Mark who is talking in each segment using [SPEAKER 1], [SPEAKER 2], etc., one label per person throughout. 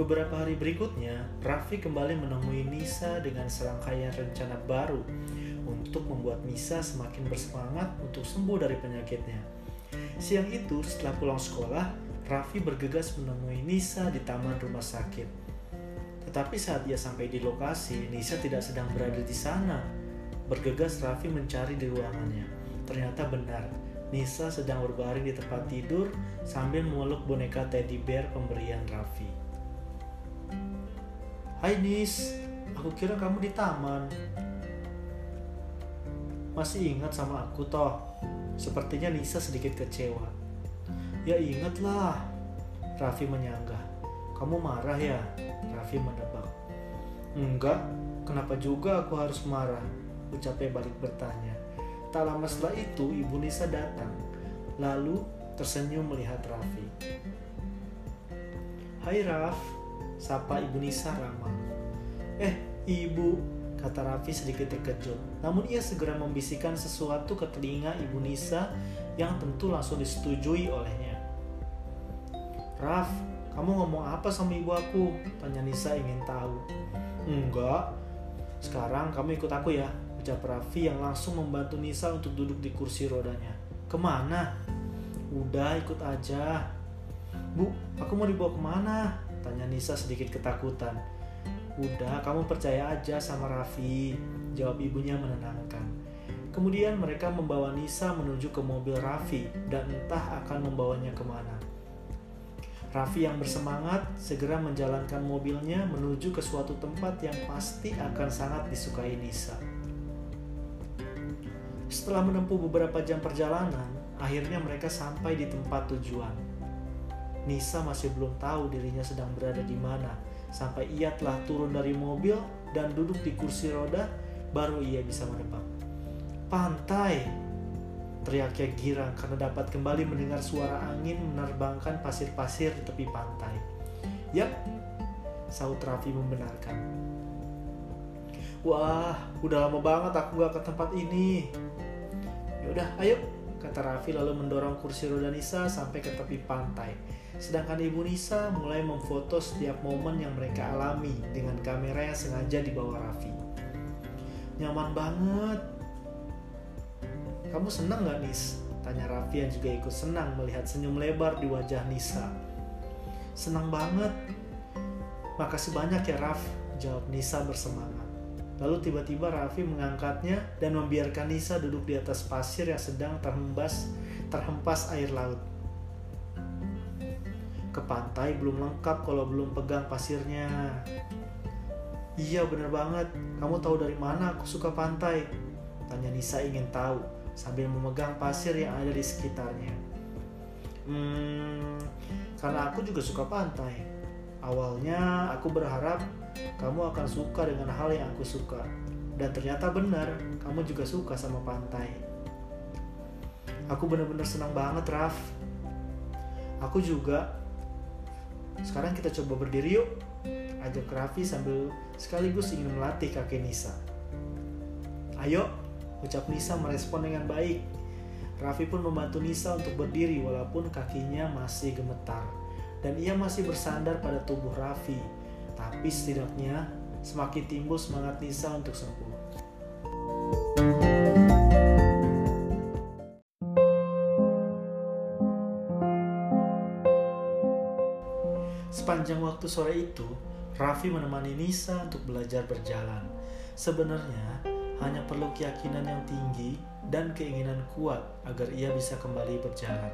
[SPEAKER 1] Beberapa hari berikutnya, Raffi kembali menemui Nisa dengan serangkaian rencana baru untuk membuat Nisa semakin bersemangat untuk sembuh dari penyakitnya. Siang itu, setelah pulang sekolah, Raffi bergegas menemui Nisa di taman rumah sakit. Tetapi saat dia sampai di lokasi, Nisa tidak sedang berada di sana. Bergegas Raffi mencari di ruangannya. Ternyata benar, Nisa sedang berbaring di tempat tidur sambil memeluk boneka teddy bear pemberian Raffi. Hai Nis, aku kira kamu di taman. Masih ingat sama aku toh? Sepertinya Nisa sedikit kecewa. Ya ingatlah. Raffi menyanggah. Kamu marah ya? Raffi menebak. Enggak, kenapa juga aku harus marah? Ucapnya balik bertanya. Tak lama setelah itu, ibu Nisa datang. Lalu tersenyum melihat Raffi. Hai Raf, sapa ibu Nisa ramah. Eh, ibu, kata Raffi sedikit terkejut. Namun ia segera membisikkan sesuatu ke telinga ibu Nisa yang tentu langsung disetujui olehnya. Raf, kamu ngomong apa sama ibu aku? Tanya Nisa ingin tahu. Enggak, sekarang kamu ikut aku ya, ucap Raffi yang langsung membantu Nisa untuk duduk di kursi rodanya. Ke mana? Udah ikut aja. Bu, aku mau dibawa ke mana? Tanya Nisa sedikit ketakutan. Udah, kamu percaya aja sama Raffi, jawab ibunya menenangkan. Kemudian mereka membawa Nisa menuju ke mobil Raffi dan entah akan membawanya ke mana. Raffi yang bersemangat segera menjalankan mobilnya menuju ke suatu tempat yang pasti akan sangat disukai Nisa. Setelah menempuh beberapa jam perjalanan, akhirnya mereka sampai di tempat tujuan. Nisa masih belum tahu dirinya sedang berada di mana, sampai ia telah turun dari mobil dan duduk di kursi roda, baru ia bisa menebak. Pantai! Teriaknya girang karena dapat kembali mendengar suara angin menerbangkan pasir-pasir di tepi pantai. Yap, saut Raffi membenarkan. Wah, udah lama banget aku gak ke tempat ini. Yaudah, ayo, kata Raffi lalu mendorong kursi roda Nisa sampai ke tepi pantai. Sedangkan ibu Nisa mulai memfoto setiap momen yang mereka alami dengan kamera yang sengaja dibawa Raffi. Nyaman banget. Kamu senang gak Nis? Tanya Raffi yang juga ikut senang melihat senyum lebar di wajah Nisa. Senang banget. Makasih banyak ya Raf, jawab Nisa bersemangat. Lalu tiba-tiba Raffi mengangkatnya dan membiarkan Nisa duduk di atas pasir yang sedang terhembas terhempas air laut ke pantai belum lengkap kalau belum pegang pasirnya. Iya bener banget, kamu tahu dari mana aku suka pantai? Tanya Nisa ingin tahu sambil memegang pasir yang ada di sekitarnya. Hmm, karena aku juga suka pantai. Awalnya aku berharap kamu akan suka dengan hal yang aku suka. Dan ternyata benar, kamu juga suka sama pantai. Aku benar-benar senang banget, Raf. Aku juga sekarang kita coba berdiri yuk. Ajak Raffi sambil sekaligus ingin melatih kaki Nisa. Ayo, ucap Nisa merespon dengan baik. Raffi pun membantu Nisa untuk berdiri walaupun kakinya masih gemetar. Dan ia masih bersandar pada tubuh Raffi. Tapi setidaknya semakin timbul semangat Nisa untuk sembuh. Waktu sore itu, Raffi menemani Nisa untuk belajar berjalan. Sebenarnya, hanya perlu keyakinan yang tinggi dan keinginan kuat agar ia bisa kembali berjalan.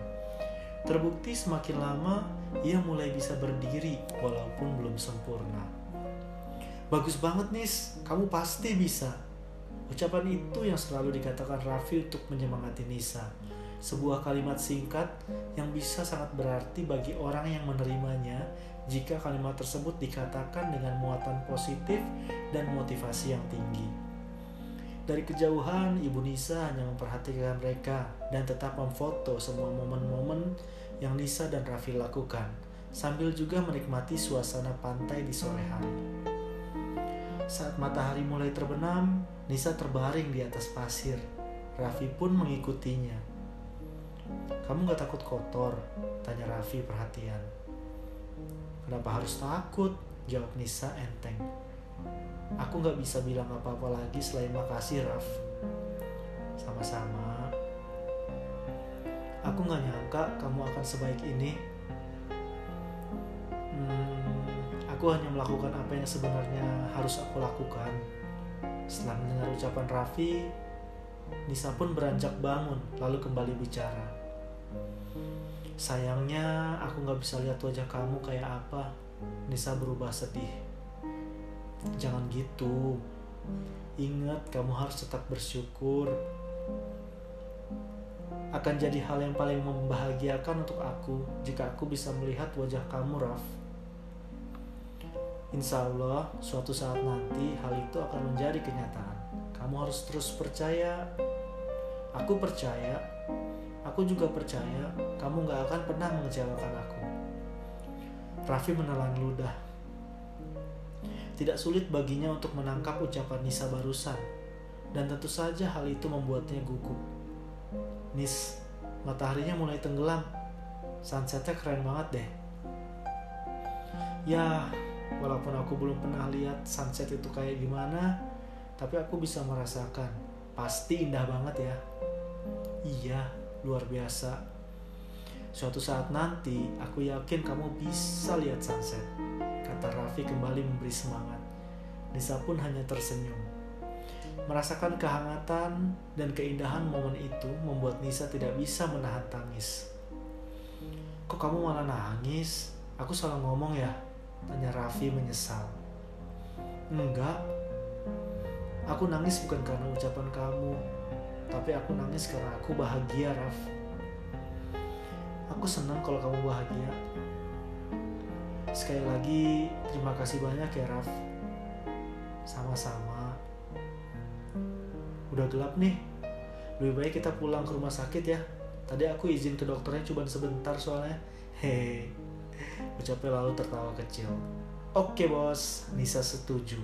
[SPEAKER 1] Terbukti semakin lama, ia mulai bisa berdiri walaupun belum sempurna. Bagus banget, Nis. Kamu pasti bisa. Ucapan itu yang selalu dikatakan Raffi untuk menyemangati Nisa. Sebuah kalimat singkat yang bisa sangat berarti bagi orang yang menerimanya jika kalimat tersebut dikatakan dengan muatan positif dan motivasi yang tinggi. Dari kejauhan, Ibu Nisa hanya memperhatikan mereka dan tetap memfoto semua momen-momen yang Nisa dan Raffi lakukan, sambil juga menikmati suasana pantai di sore hari. Saat matahari mulai terbenam, Nisa terbaring di atas pasir. Raffi pun mengikutinya. Kamu gak takut kotor? Tanya Raffi perhatian. Kenapa harus takut? Jawab Nisa enteng. Aku nggak bisa bilang apa-apa lagi selain makasih, Raf. Sama-sama. Aku nggak nyangka kamu akan sebaik ini. Hmm, aku hanya melakukan apa yang sebenarnya harus aku lakukan. Setelah mendengar ucapan Raffi, Nisa pun beranjak bangun, lalu kembali bicara. Sayangnya aku nggak bisa lihat wajah kamu kayak apa. Nisa berubah sedih. Jangan gitu. Ingat kamu harus tetap bersyukur. Akan jadi hal yang paling membahagiakan untuk aku jika aku bisa melihat wajah kamu, Raf. Insya Allah, suatu saat nanti hal itu akan menjadi kenyataan. Kamu harus terus percaya. Aku percaya Aku juga percaya kamu gak akan pernah mengecewakan aku. Raffi menelan ludah. Tidak sulit baginya untuk menangkap ucapan Nisa barusan, dan tentu saja hal itu membuatnya gugup. Nis, mataharinya mulai tenggelam. Sunsetnya keren banget deh. Ya, walaupun aku belum pernah lihat sunset itu kayak gimana, tapi aku bisa merasakan. Pasti indah banget ya. Iya, luar biasa. Suatu saat nanti, aku yakin kamu bisa lihat sunset. Kata Raffi kembali memberi semangat. Nisa pun hanya tersenyum. Merasakan kehangatan dan keindahan momen itu membuat Nisa tidak bisa menahan tangis. Kok kamu malah nangis? Aku salah ngomong ya? Tanya Raffi menyesal. Enggak. Aku nangis bukan karena ucapan kamu, tapi aku nangis karena aku bahagia Raf aku senang kalau kamu bahagia. Sekali lagi terima kasih banyak ya Raf. Sama-sama. Udah gelap nih. Lebih baik kita pulang ke rumah sakit ya. Tadi aku izin ke dokternya cuma sebentar soalnya. Hehe ucapnya lalu tertawa kecil. Oke bos. Nisa setuju.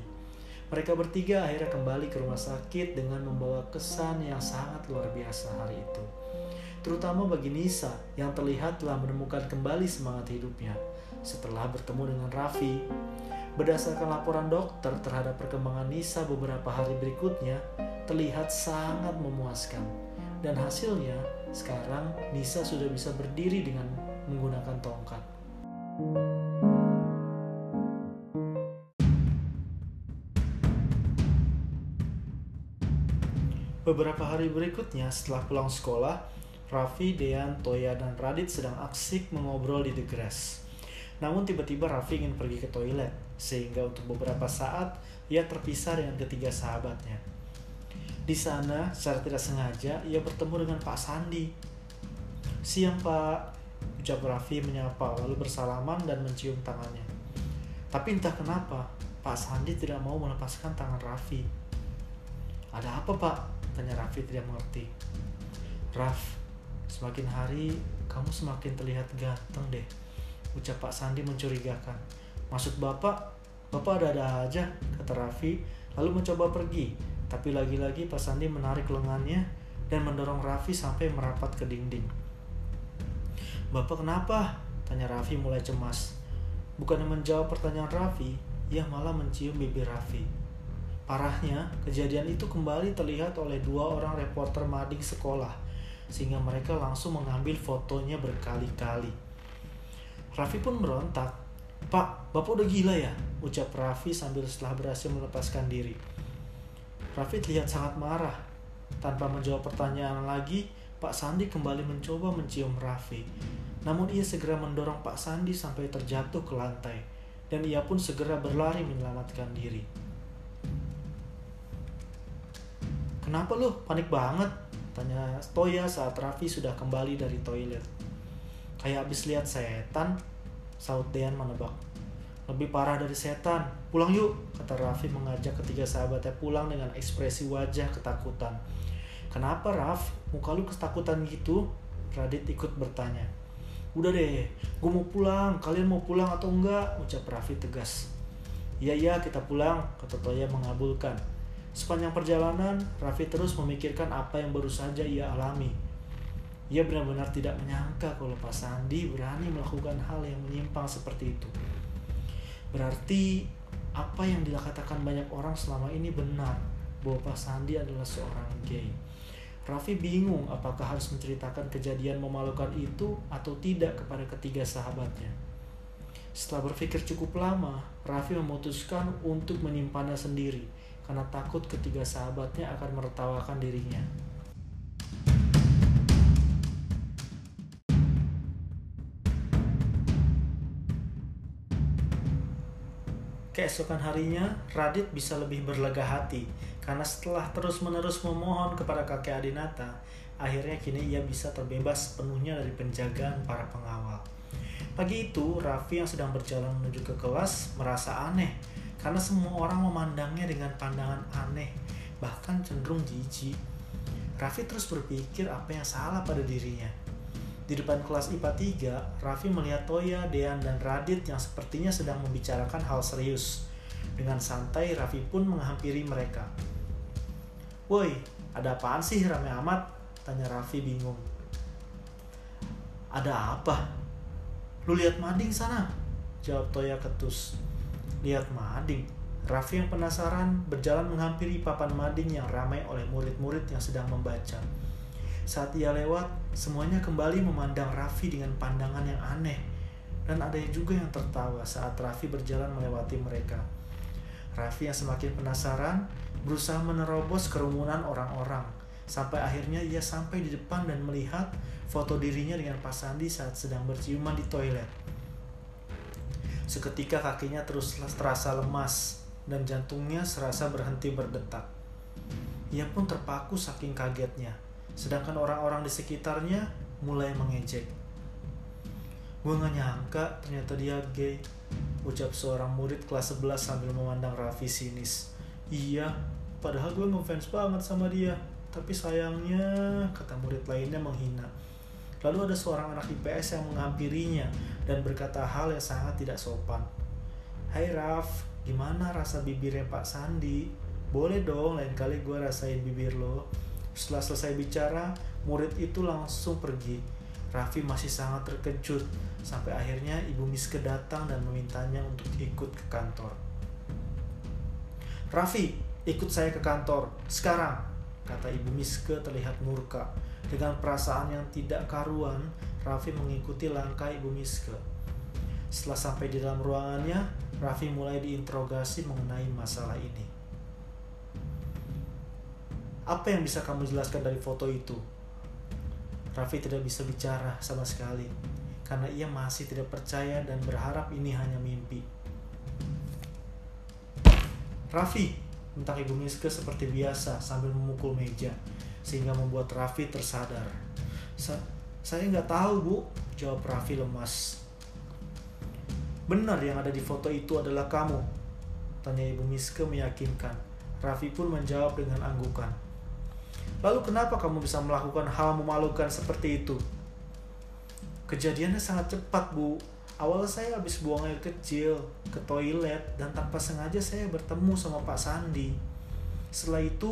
[SPEAKER 1] Mereka bertiga akhirnya kembali ke rumah sakit dengan membawa kesan yang sangat luar biasa hari itu. Terutama bagi Nisa yang terlihat telah menemukan kembali semangat hidupnya setelah bertemu dengan Raffi. Berdasarkan laporan dokter terhadap perkembangan Nisa beberapa hari berikutnya, terlihat sangat memuaskan. Dan hasilnya, sekarang Nisa sudah bisa berdiri dengan menggunakan tongkat. Beberapa hari berikutnya setelah pulang sekolah, Raffi, Dean, Toya, dan Radit sedang aksik mengobrol di The Grass. Namun tiba-tiba Raffi ingin pergi ke toilet, sehingga untuk beberapa saat ia terpisah dengan ketiga sahabatnya. Di sana, secara tidak sengaja, ia bertemu dengan Pak Sandi. Siang Pak, ucap Raffi menyapa lalu bersalaman dan mencium tangannya. Tapi entah kenapa, Pak Sandi tidak mau melepaskan tangan Raffi. Ada apa Pak? Tanya Raffi tidak mengerti. Raf, semakin hari kamu semakin terlihat ganteng deh. Ucap Pak Sandi mencurigakan. Maksud Bapak, Bapak ada-ada aja, kata Raffi, lalu mencoba pergi. Tapi lagi-lagi Pak Sandi menarik lengannya dan mendorong Raffi sampai merapat ke dinding. Bapak kenapa? Tanya Raffi mulai cemas. Bukan menjawab pertanyaan Raffi, ia malah mencium bibir Raffi. Parahnya, kejadian itu kembali terlihat oleh dua orang reporter mading sekolah, sehingga mereka langsung mengambil fotonya berkali-kali. Raffi pun berontak. Pak, Bapak udah gila ya? Ucap Raffi sambil setelah berhasil melepaskan diri. Raffi terlihat sangat marah. Tanpa menjawab pertanyaan lagi, Pak Sandi kembali mencoba mencium Raffi. Namun ia segera mendorong Pak Sandi sampai terjatuh ke lantai. Dan ia pun segera berlari menyelamatkan diri. Kenapa lu? Panik banget? Tanya Toya saat Raffi sudah kembali dari toilet. Kayak abis lihat setan, saut Dean menebak. Lebih parah dari setan. Pulang yuk, kata Raffi mengajak ketiga sahabatnya pulang dengan ekspresi wajah ketakutan. Kenapa Raff? Muka lu ketakutan gitu? Radit ikut bertanya. Udah deh, gue mau pulang. Kalian mau pulang atau enggak? Ucap Raffi tegas. Iya iya kita pulang, kata Toya mengabulkan. Sepanjang perjalanan, Raffi terus memikirkan apa yang baru saja ia alami. Ia benar-benar tidak menyangka kalau Pak Sandi berani melakukan hal yang menyimpang seperti itu. Berarti apa yang dikatakan banyak orang selama ini benar bahwa Pak Sandi adalah seorang gay. Raffi bingung apakah harus menceritakan kejadian memalukan itu atau tidak kepada ketiga sahabatnya. Setelah berpikir cukup lama, Raffi memutuskan untuk menyimpannya sendiri karena takut ketiga sahabatnya akan menertawakan dirinya. Keesokan harinya, Radit bisa lebih berlega hati karena setelah terus-menerus memohon kepada kakek Adinata, akhirnya kini ia bisa terbebas sepenuhnya dari penjagaan para pengawal. Pagi itu, Raffi yang sedang berjalan menuju ke kelas merasa aneh karena semua orang memandangnya dengan pandangan aneh, bahkan cenderung jijik. Raffi terus berpikir apa yang salah pada dirinya. Di depan kelas IPA 3, Raffi melihat Toya, Dean, dan Radit yang sepertinya sedang membicarakan hal serius. Dengan santai, Raffi pun menghampiri mereka. Woi, ada apaan sih rame amat? Tanya Raffi bingung. Ada apa? Lu lihat mading sana? Jawab Toya ketus. Lihat mading? Raffi yang penasaran berjalan menghampiri papan mading yang ramai oleh murid-murid yang sedang membaca. Saat ia lewat, semuanya kembali memandang Raffi dengan pandangan yang aneh. Dan ada juga yang tertawa saat Raffi berjalan melewati mereka. Raffi yang semakin penasaran, berusaha menerobos kerumunan orang-orang. Sampai akhirnya ia sampai di depan dan melihat foto dirinya dengan Pak Sandi saat sedang berciuman di toilet. Seketika kakinya terus terasa lemas dan jantungnya serasa berhenti berdetak. Ia pun terpaku saking kagetnya sedangkan orang-orang di sekitarnya mulai mengejek. Gue gak nyangka ternyata dia gay, ucap seorang murid kelas 11 sambil memandang Raffi sinis. Iya, padahal gue ngefans banget sama dia, tapi sayangnya, kata murid lainnya menghina. Lalu ada seorang anak IPS yang menghampirinya dan berkata hal yang sangat tidak sopan. Hai Raf, gimana rasa bibirnya Pak Sandi? Boleh dong lain kali gue rasain bibir lo. Setelah selesai bicara, murid itu langsung pergi. Raffi masih sangat terkejut sampai akhirnya Ibu Miske datang dan memintanya untuk ikut ke kantor. Raffi, ikut saya ke kantor sekarang, kata Ibu Miske terlihat murka. Dengan perasaan yang tidak karuan, Raffi mengikuti langkah Ibu Miske. Setelah sampai di dalam ruangannya, Raffi mulai diinterogasi mengenai masalah ini. Apa yang bisa kamu jelaskan dari foto itu? Raffi tidak bisa bicara sama sekali karena ia masih tidak percaya dan berharap ini hanya mimpi. Raffi, entah Ibu Miske seperti biasa sambil memukul meja sehingga membuat Raffi tersadar. Sa saya nggak tahu bu, jawab Raffi lemas. Benar yang ada di foto itu adalah kamu, tanya Ibu Miske meyakinkan. Raffi pun menjawab dengan anggukan. Lalu kenapa kamu bisa melakukan hal memalukan seperti itu? Kejadiannya sangat cepat, Bu. Awal saya habis buang air kecil ke toilet dan tanpa sengaja saya bertemu sama Pak Sandi. Setelah itu,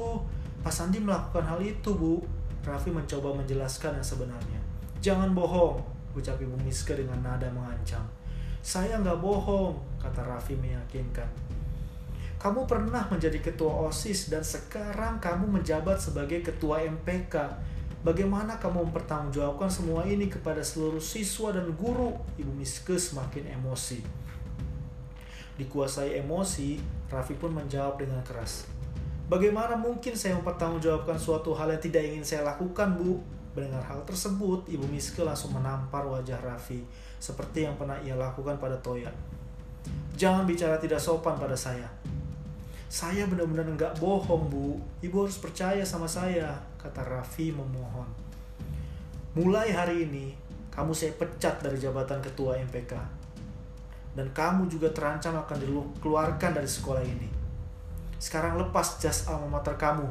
[SPEAKER 1] Pak Sandi melakukan hal itu, Bu. Raffi mencoba menjelaskan yang sebenarnya. Jangan bohong, ucap Ibu Miska dengan nada mengancam. Saya nggak bohong, kata Raffi meyakinkan. Kamu pernah menjadi ketua OSIS dan sekarang kamu menjabat sebagai ketua MPK. Bagaimana kamu mempertanggungjawabkan semua ini kepada seluruh siswa dan guru? Ibu Miske semakin emosi. Dikuasai emosi, Raffi pun menjawab dengan keras. Bagaimana mungkin saya mempertanggungjawabkan suatu hal yang tidak ingin saya lakukan, Bu? Mendengar hal tersebut, Ibu Miske langsung menampar wajah Raffi, seperti yang pernah ia lakukan pada Toya. Jangan bicara tidak sopan pada saya saya benar-benar nggak bohong bu ibu harus percaya sama saya kata Raffi memohon. Mulai hari ini kamu saya pecat dari jabatan ketua MPK dan kamu juga terancam akan dikeluarkan dari sekolah ini. Sekarang lepas jas alma mater kamu.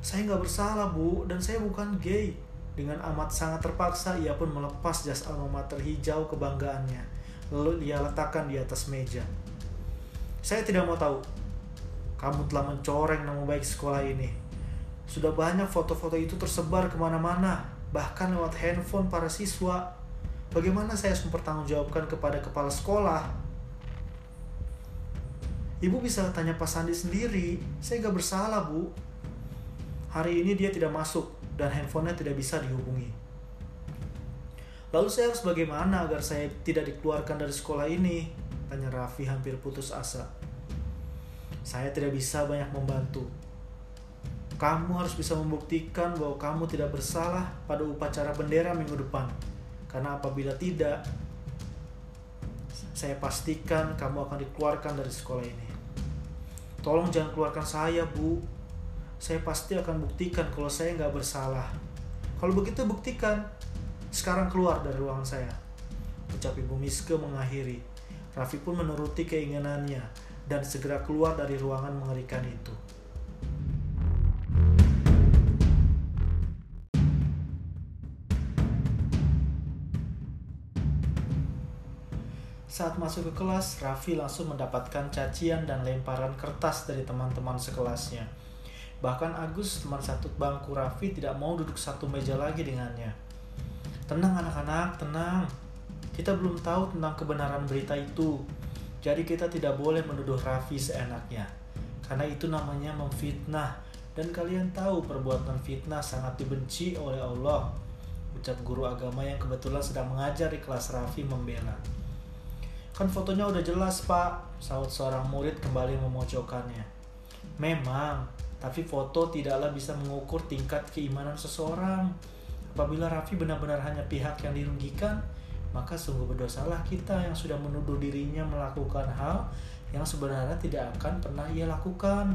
[SPEAKER 1] Saya nggak bersalah bu dan saya bukan gay. Dengan amat sangat terpaksa ia pun melepas jas alma mater hijau kebanggaannya. Lalu dia letakkan di atas meja. Saya tidak mau tahu. Kamu telah mencoreng nama baik sekolah ini. Sudah banyak foto-foto itu tersebar ke mana-mana, bahkan lewat handphone para siswa. Bagaimana saya harus mempertanggungjawabkan kepada kepala sekolah? Ibu bisa tanya Pak Sandi sendiri. Saya gak bersalah, Bu. Hari ini dia tidak masuk dan handphonenya tidak bisa dihubungi. Lalu saya harus bagaimana agar saya tidak dikeluarkan dari sekolah ini? Tanya Raffi hampir putus asa. Saya tidak bisa banyak membantu. Kamu harus bisa membuktikan bahwa kamu tidak bersalah pada upacara bendera minggu depan. Karena apabila tidak, saya pastikan kamu akan dikeluarkan dari sekolah ini. Tolong jangan keluarkan saya, Bu. Saya pasti akan buktikan kalau saya nggak bersalah. Kalau begitu buktikan. Sekarang keluar dari ruangan saya. Ucap Ibu Miske mengakhiri. Raffi pun menuruti keinginannya dan segera keluar dari ruangan mengerikan itu. Saat masuk ke kelas, Raffi langsung mendapatkan cacian dan lemparan kertas dari teman-teman sekelasnya. Bahkan Agus, teman satu bangku Raffi, tidak mau duduk satu meja lagi dengannya. Tenang anak-anak, tenang. Kita belum tahu tentang kebenaran berita itu. Jadi kita tidak boleh menuduh Raffi seenaknya. Karena itu namanya memfitnah. Dan kalian tahu perbuatan fitnah sangat dibenci oleh Allah. Ucap guru agama yang kebetulan sedang mengajar di kelas Raffi membela. Kan fotonya udah jelas pak, saut seorang murid kembali memojokkannya. Memang, tapi foto tidaklah bisa mengukur tingkat keimanan seseorang. Apabila Raffi benar-benar hanya pihak yang dirugikan, maka sungguh berdosalah kita yang sudah menuduh dirinya melakukan hal yang sebenarnya tidak akan pernah ia lakukan.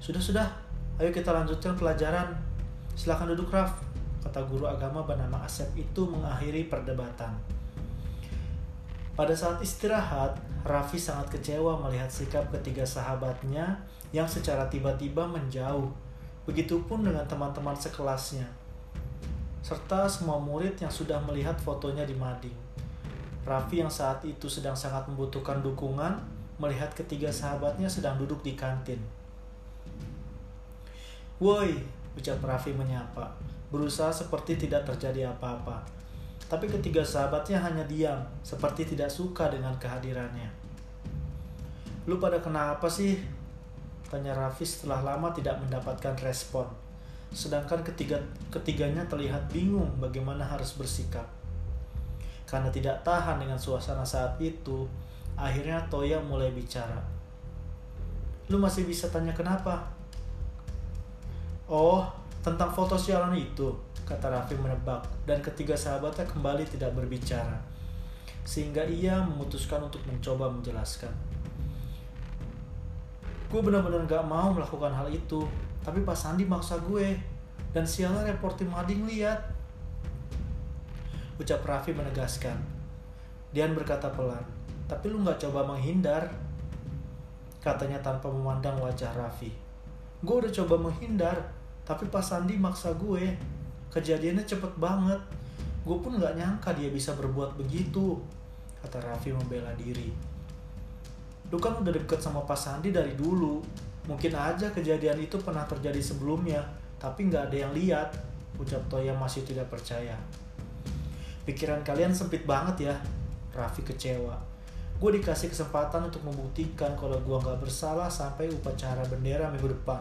[SPEAKER 1] Sudah-sudah, ayo kita lanjutkan pelajaran. Silahkan duduk Raf, kata guru agama bernama Asep itu mengakhiri perdebatan. Pada saat istirahat, Raffi sangat kecewa melihat sikap ketiga sahabatnya yang secara tiba-tiba menjauh. Begitupun dengan teman-teman sekelasnya. Serta semua murid yang sudah melihat fotonya di mading. Raffi yang saat itu sedang sangat membutuhkan dukungan, melihat ketiga sahabatnya sedang duduk di kantin. Woi, ucap Raffi menyapa, berusaha seperti tidak terjadi apa-apa tapi ketiga sahabatnya hanya diam, seperti tidak suka dengan kehadirannya. Lu pada kenapa sih? Tanya Raffi setelah lama tidak mendapatkan respon. Sedangkan ketiga, ketiganya terlihat bingung bagaimana harus bersikap. Karena tidak tahan dengan suasana saat itu, akhirnya Toya mulai bicara. Lu masih bisa tanya kenapa? Oh, tentang foto sialan itu kata Raffi menebak, dan ketiga sahabatnya kembali tidak berbicara. Sehingga ia memutuskan untuk mencoba menjelaskan. Gue benar-benar gak mau melakukan hal itu, tapi pas Sandi maksa gue, dan sialan reporter Mading lihat. Ucap Raffi menegaskan. Dian berkata pelan, tapi lu gak coba menghindar. Katanya tanpa memandang wajah Raffi. Gue udah coba menghindar, tapi pas Sandi maksa gue kejadiannya cepet banget gue pun nggak nyangka dia bisa berbuat begitu kata Raffi membela diri lu kan udah deket sama Pak Sandi dari dulu mungkin aja kejadian itu pernah terjadi sebelumnya tapi nggak ada yang lihat ucap Toya masih tidak percaya pikiran kalian sempit banget ya Raffi kecewa gue dikasih kesempatan untuk membuktikan kalau gue nggak bersalah sampai upacara bendera minggu depan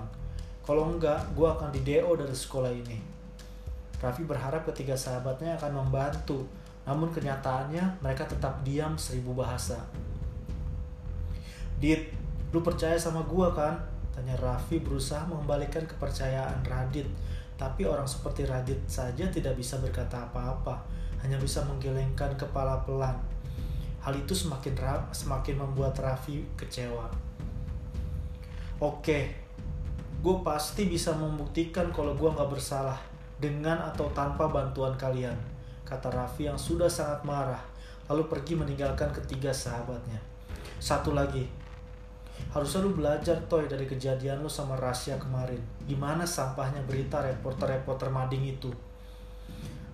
[SPEAKER 1] kalau enggak gue akan di DO dari sekolah ini Raffi berharap ketiga sahabatnya akan membantu, namun kenyataannya mereka tetap diam seribu bahasa. Dit, lu percaya sama gua kan? Tanya Raffi berusaha mengembalikan kepercayaan Radit. Tapi orang seperti Radit saja tidak bisa berkata apa-apa, hanya bisa menggelengkan kepala pelan. Hal itu semakin semakin membuat Raffi kecewa. Oke, gue pasti bisa membuktikan kalau gue nggak bersalah dengan atau tanpa bantuan kalian, kata Raffi yang sudah sangat marah, lalu pergi meninggalkan ketiga sahabatnya. Satu lagi, harusnya lu belajar Toy dari kejadian lu sama Rasya kemarin. Gimana sampahnya berita reporter-reporter mading itu.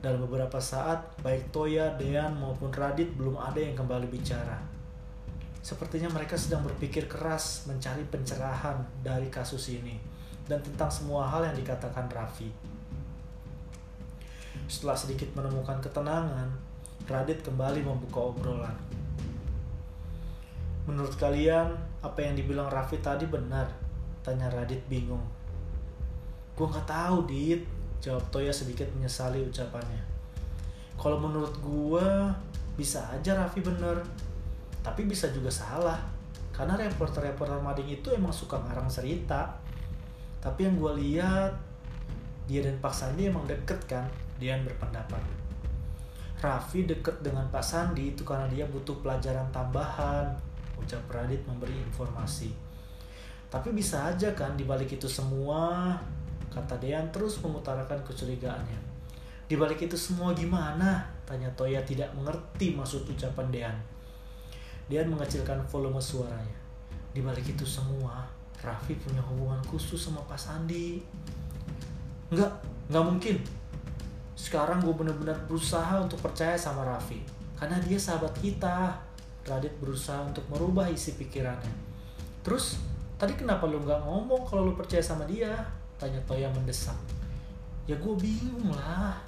[SPEAKER 1] Dalam beberapa saat, baik Toya, Dean maupun Radit belum ada yang kembali bicara. Sepertinya mereka sedang berpikir keras mencari pencerahan dari kasus ini dan tentang semua hal yang dikatakan Raffi. Setelah sedikit menemukan ketenangan, Radit kembali membuka obrolan. Menurut kalian, apa yang dibilang Raffi tadi benar? Tanya Radit bingung. Gue nggak tahu, Dit. Jawab Toya sedikit menyesali ucapannya. Kalau menurut gue, bisa aja Raffi bener. Tapi bisa juga salah. Karena reporter-reporter mading itu emang suka ngarang cerita. Tapi yang gue lihat, dia dan Pak Sandi emang deket kan? Dian berpendapat. Raffi deket dengan Pak Sandi itu karena dia butuh pelajaran tambahan, ucap Radit memberi informasi. Tapi bisa aja kan dibalik itu semua, kata Dean terus mengutarakan kecurigaannya. Dibalik itu semua gimana? Tanya Toya tidak mengerti maksud ucapan Dean. Dean mengecilkan volume suaranya. Dibalik itu semua, Raffi punya hubungan khusus sama Pak Sandi. Enggak, enggak mungkin. Sekarang gue bener-bener berusaha untuk percaya sama Raffi. Karena dia sahabat kita. Radit berusaha untuk merubah isi pikirannya. Terus, tadi kenapa lu nggak ngomong kalau lu percaya sama dia? Tanya Toya mendesak. Ya gue bingung lah.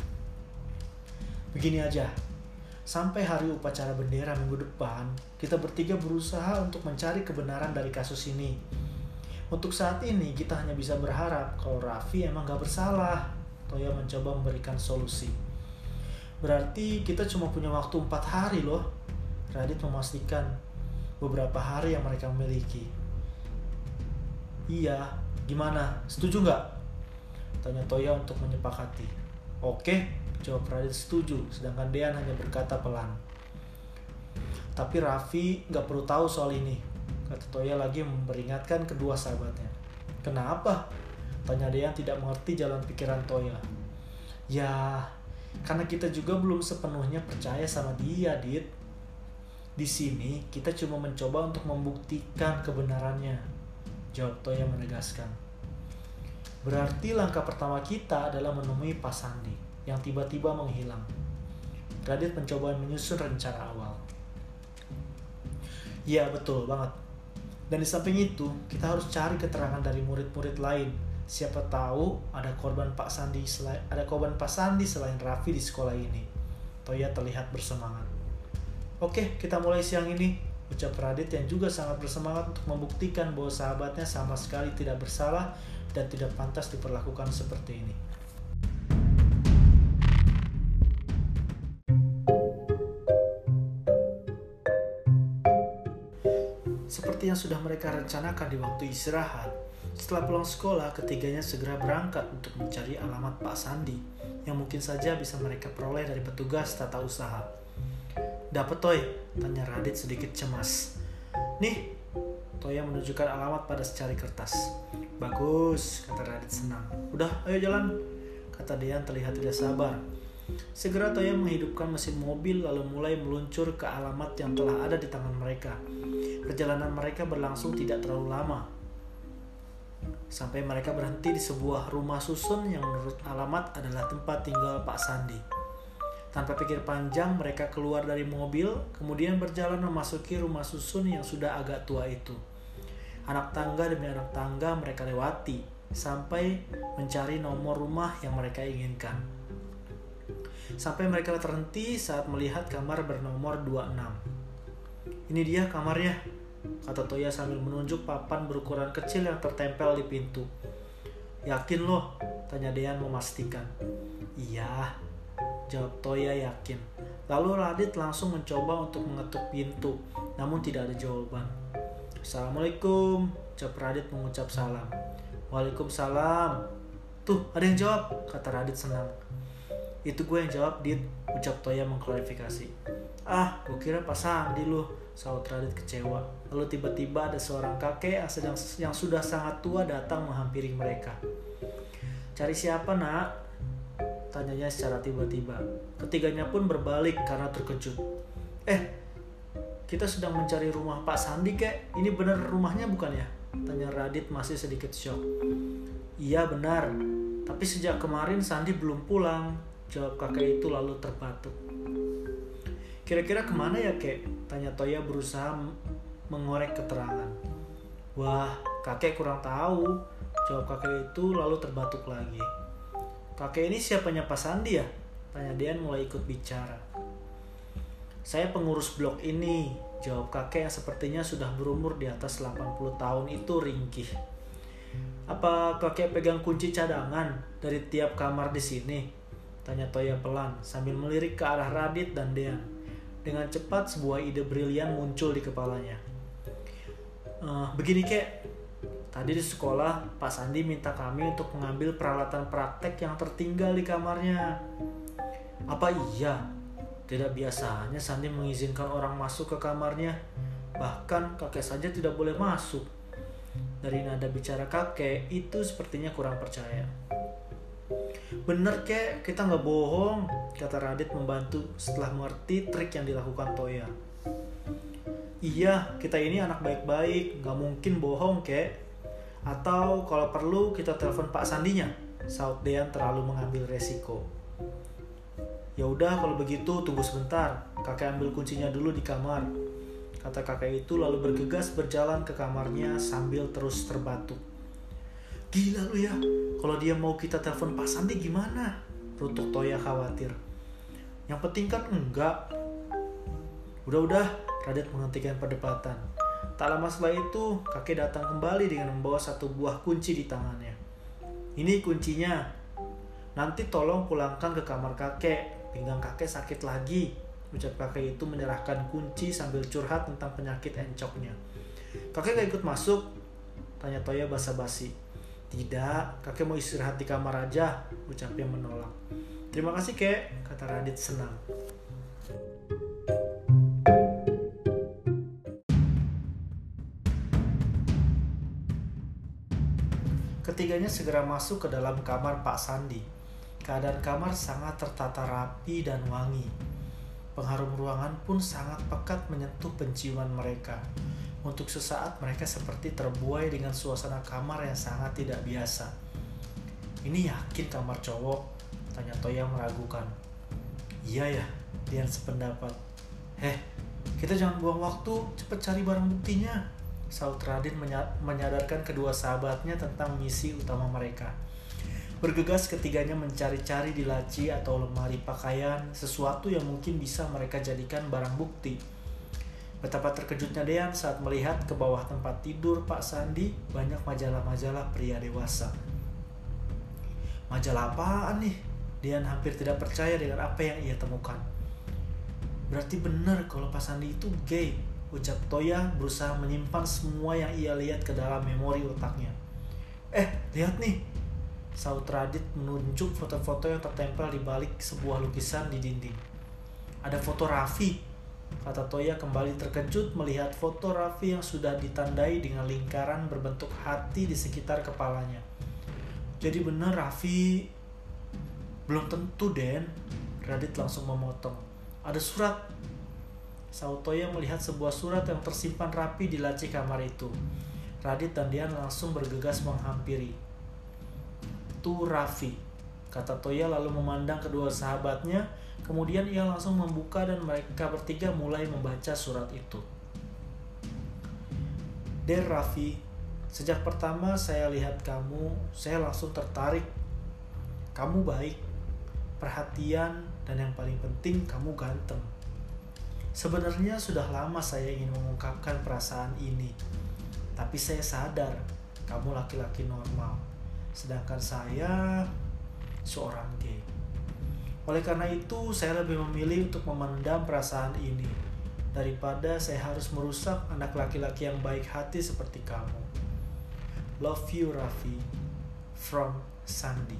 [SPEAKER 1] Begini aja, sampai hari upacara bendera minggu depan, kita bertiga berusaha untuk mencari kebenaran dari kasus ini. Untuk saat ini, kita hanya bisa berharap kalau Raffi emang gak bersalah. Toya mencoba memberikan solusi. Berarti kita cuma punya waktu empat hari loh Radit memastikan beberapa hari yang mereka miliki. Iya, gimana? Setuju nggak? Tanya Toya untuk menyepakati. Oke, jawab Radit setuju, sedangkan Dean hanya berkata pelan. Tapi Raffi nggak perlu tahu soal ini, kata Toya lagi memperingatkan kedua sahabatnya. Kenapa? Tanya Dean tidak mengerti jalan pikiran Toya. Ya, karena kita juga belum sepenuhnya percaya sama dia, Dit. Di sini kita cuma mencoba untuk membuktikan kebenarannya. Jawab Toya menegaskan. Berarti langkah pertama kita adalah menemui Pak Sandi yang tiba-tiba menghilang. Radit mencoba menyusun rencana awal. Iya betul banget. Dan di samping itu, kita harus cari keterangan dari murid-murid lain. Siapa tahu ada korban Pak Sandi selain ada korban Pak Sandi selain Raffi di sekolah ini. Toya terlihat bersemangat. Oke, kita mulai siang ini. Ucap Radit yang juga sangat bersemangat untuk membuktikan bahwa sahabatnya sama sekali tidak bersalah dan tidak pantas diperlakukan seperti ini. Seperti yang sudah mereka rencanakan di waktu istirahat, setelah pulang sekolah, ketiganya segera berangkat untuk mencari alamat Pak Sandi yang mungkin saja bisa mereka peroleh dari petugas tata usaha. Dapat Toy? Tanya Radit sedikit cemas. Nih, Toya menunjukkan alamat pada secari kertas. Bagus, kata Radit senang. Udah, ayo jalan, kata Dian terlihat tidak sabar. Segera Toya menghidupkan mesin mobil lalu mulai meluncur ke alamat yang telah ada di tangan mereka. Perjalanan mereka berlangsung tidak terlalu lama. Sampai mereka berhenti di sebuah rumah susun yang menurut alamat adalah tempat tinggal Pak Sandi. Tanpa pikir panjang, mereka keluar dari mobil, kemudian berjalan memasuki rumah susun yang sudah agak tua itu. Anak tangga demi anak tangga mereka lewati, sampai mencari nomor rumah yang mereka inginkan. Sampai mereka terhenti saat melihat kamar bernomor 26. Ini dia kamarnya, kata Toya sambil menunjuk papan berukuran kecil yang tertempel di pintu. Yakin loh? Tanya Dean memastikan. Iya, Jawab Toya yakin. Lalu Radit langsung mencoba untuk mengetuk pintu, namun tidak ada jawaban. Assalamualaikum, ucap Radit mengucap salam. Waalaikumsalam. Tuh, ada yang jawab, kata Radit senang. Itu gue yang jawab, Dit, ucap Toya mengklarifikasi. Ah, gue kira Pak Sandi lu, saut Radit kecewa. Lalu tiba-tiba ada seorang kakek yang, sedang, yang sudah sangat tua datang menghampiri mereka. Cari siapa nak? Tanyanya secara tiba-tiba. Ketiganya pun berbalik karena terkejut. Eh, kita sedang mencari rumah Pak Sandi kek. Ini benar rumahnya bukan ya? Tanya Radit masih sedikit shock. Iya benar, tapi sejak kemarin Sandi belum pulang. Jawab kakek itu lalu terbatuk. Kira-kira ke mana ya kek? Tanya Toya berusaha mengorek keterangan. Wah, kakek kurang tahu. Jawab kakek itu lalu terbatuk lagi. Kakek ini siapanya Pak Sandi ya? Tanya Dean mulai ikut bicara. Saya pengurus blok ini, jawab kakek yang sepertinya sudah berumur di atas 80 tahun itu ringkih. Apa kakek pegang kunci cadangan dari tiap kamar di sini? Tanya Toya pelan sambil melirik ke arah Radit dan Dean. Dengan cepat sebuah ide brilian muncul di kepalanya. Uh, begini kek, tadi di sekolah Pak Sandi minta kami untuk mengambil peralatan praktek yang tertinggal di kamarnya. Apa iya? Tidak biasanya Sandi mengizinkan orang masuk ke kamarnya. Bahkan kakek saja tidak boleh masuk. Dari nada bicara kakek, itu sepertinya kurang percaya. Bener kek, kita nggak bohong, kata Radit membantu setelah mengerti trik yang dilakukan Toya. Iya, kita ini anak baik-baik, nggak mungkin bohong kek. Atau kalau perlu kita telepon Pak Sandinya, saut Dean terlalu mengambil resiko. Ya udah kalau begitu tunggu sebentar. Kakek ambil kuncinya dulu di kamar. Kata kakek itu lalu bergegas berjalan ke kamarnya sambil terus terbatuk. Gila lu ya, kalau dia mau kita telepon Pak Sandi gimana? Rutuk Toya khawatir. Yang penting kan enggak. Udah-udah, Radit menghentikan perdebatan. Tak lama setelah itu, kakek datang kembali dengan membawa satu buah kunci di tangannya. Ini kuncinya. Nanti tolong pulangkan ke kamar kakek Pinggang kakek sakit lagi. Ucap kakek itu menyerahkan kunci sambil curhat tentang penyakit encoknya. Kakek gak ikut masuk? Tanya Toya basa-basi. Tidak, kakek mau istirahat di kamar aja, ucapnya menolak. Terima kasih kek, kata Radit senang. Ketiganya segera masuk ke dalam kamar Pak Sandi. Keadaan kamar sangat tertata rapi dan wangi. Pengharum ruangan pun sangat pekat menyentuh penciuman mereka. Untuk sesaat mereka seperti terbuai dengan suasana kamar yang sangat tidak biasa. Ini yakin kamar cowok? Tanya Toya meragukan. Iya ya, Dian sependapat. Heh, kita jangan buang waktu, cepet cari barang buktinya. Saud Radin menyadarkan kedua sahabatnya tentang misi utama mereka. Bergegas ketiganya mencari-cari di laci atau lemari pakaian sesuatu yang mungkin bisa mereka jadikan barang bukti. Betapa terkejutnya Dean saat melihat ke bawah tempat tidur Pak Sandi banyak majalah-majalah pria dewasa. Majalah apaan nih? Dean hampir tidak percaya dengan apa yang ia temukan. Berarti benar kalau Pak Sandi itu gay, ucap Toya berusaha menyimpan semua yang ia lihat ke dalam memori otaknya. Eh, lihat nih, Saut Radit menunjuk foto-foto yang tertempel di balik sebuah lukisan di dinding. Ada foto Raffi. Kata Toya kembali terkejut melihat foto Raffi yang sudah ditandai dengan lingkaran berbentuk hati di sekitar kepalanya. Jadi benar Raffi belum tentu Den. Radit langsung memotong. Ada surat. Sautoya melihat sebuah surat yang tersimpan rapi di laci kamar itu. Radit dan Dian langsung bergegas menghampiri itu Raffi. Kata Toya lalu memandang kedua sahabatnya, kemudian ia langsung membuka dan mereka bertiga mulai membaca surat itu. Der Raffi, sejak pertama saya lihat kamu, saya langsung tertarik. Kamu baik, perhatian, dan yang paling penting kamu ganteng. Sebenarnya sudah lama saya ingin mengungkapkan perasaan ini, tapi saya sadar kamu laki-laki normal sedangkan saya seorang gay. Oleh karena itu, saya lebih memilih untuk memendam perasaan ini daripada saya harus merusak anak laki-laki yang baik hati seperti kamu. Love you, Raffi. From Sandy.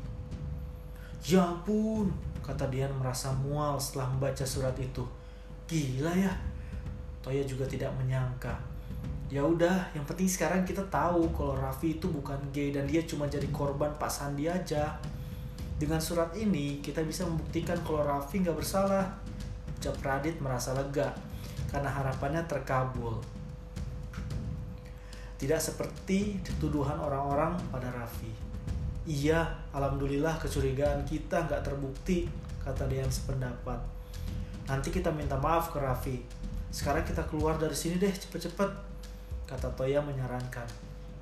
[SPEAKER 1] Ya ampun, kata Dian merasa mual setelah membaca surat itu. Gila ya. Toya juga tidak menyangka. Ya udah yang penting sekarang kita tahu kalau Raffi itu bukan gay dan dia cuma jadi korban Pak Sandi aja. Dengan surat ini kita bisa membuktikan kalau Raffi nggak bersalah. Ucap Radit merasa lega karena harapannya terkabul. Tidak seperti tuduhan orang-orang pada Raffi. Iya alhamdulillah kecurigaan kita nggak terbukti kata Dean sependapat nanti kita minta maaf ke Raffi sekarang kita keluar dari sini deh cepet-cepet kata Toya menyarankan.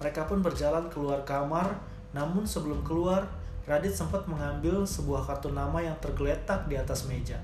[SPEAKER 1] Mereka pun berjalan keluar kamar, namun sebelum keluar, Radit sempat mengambil sebuah kartu nama yang tergeletak di atas meja.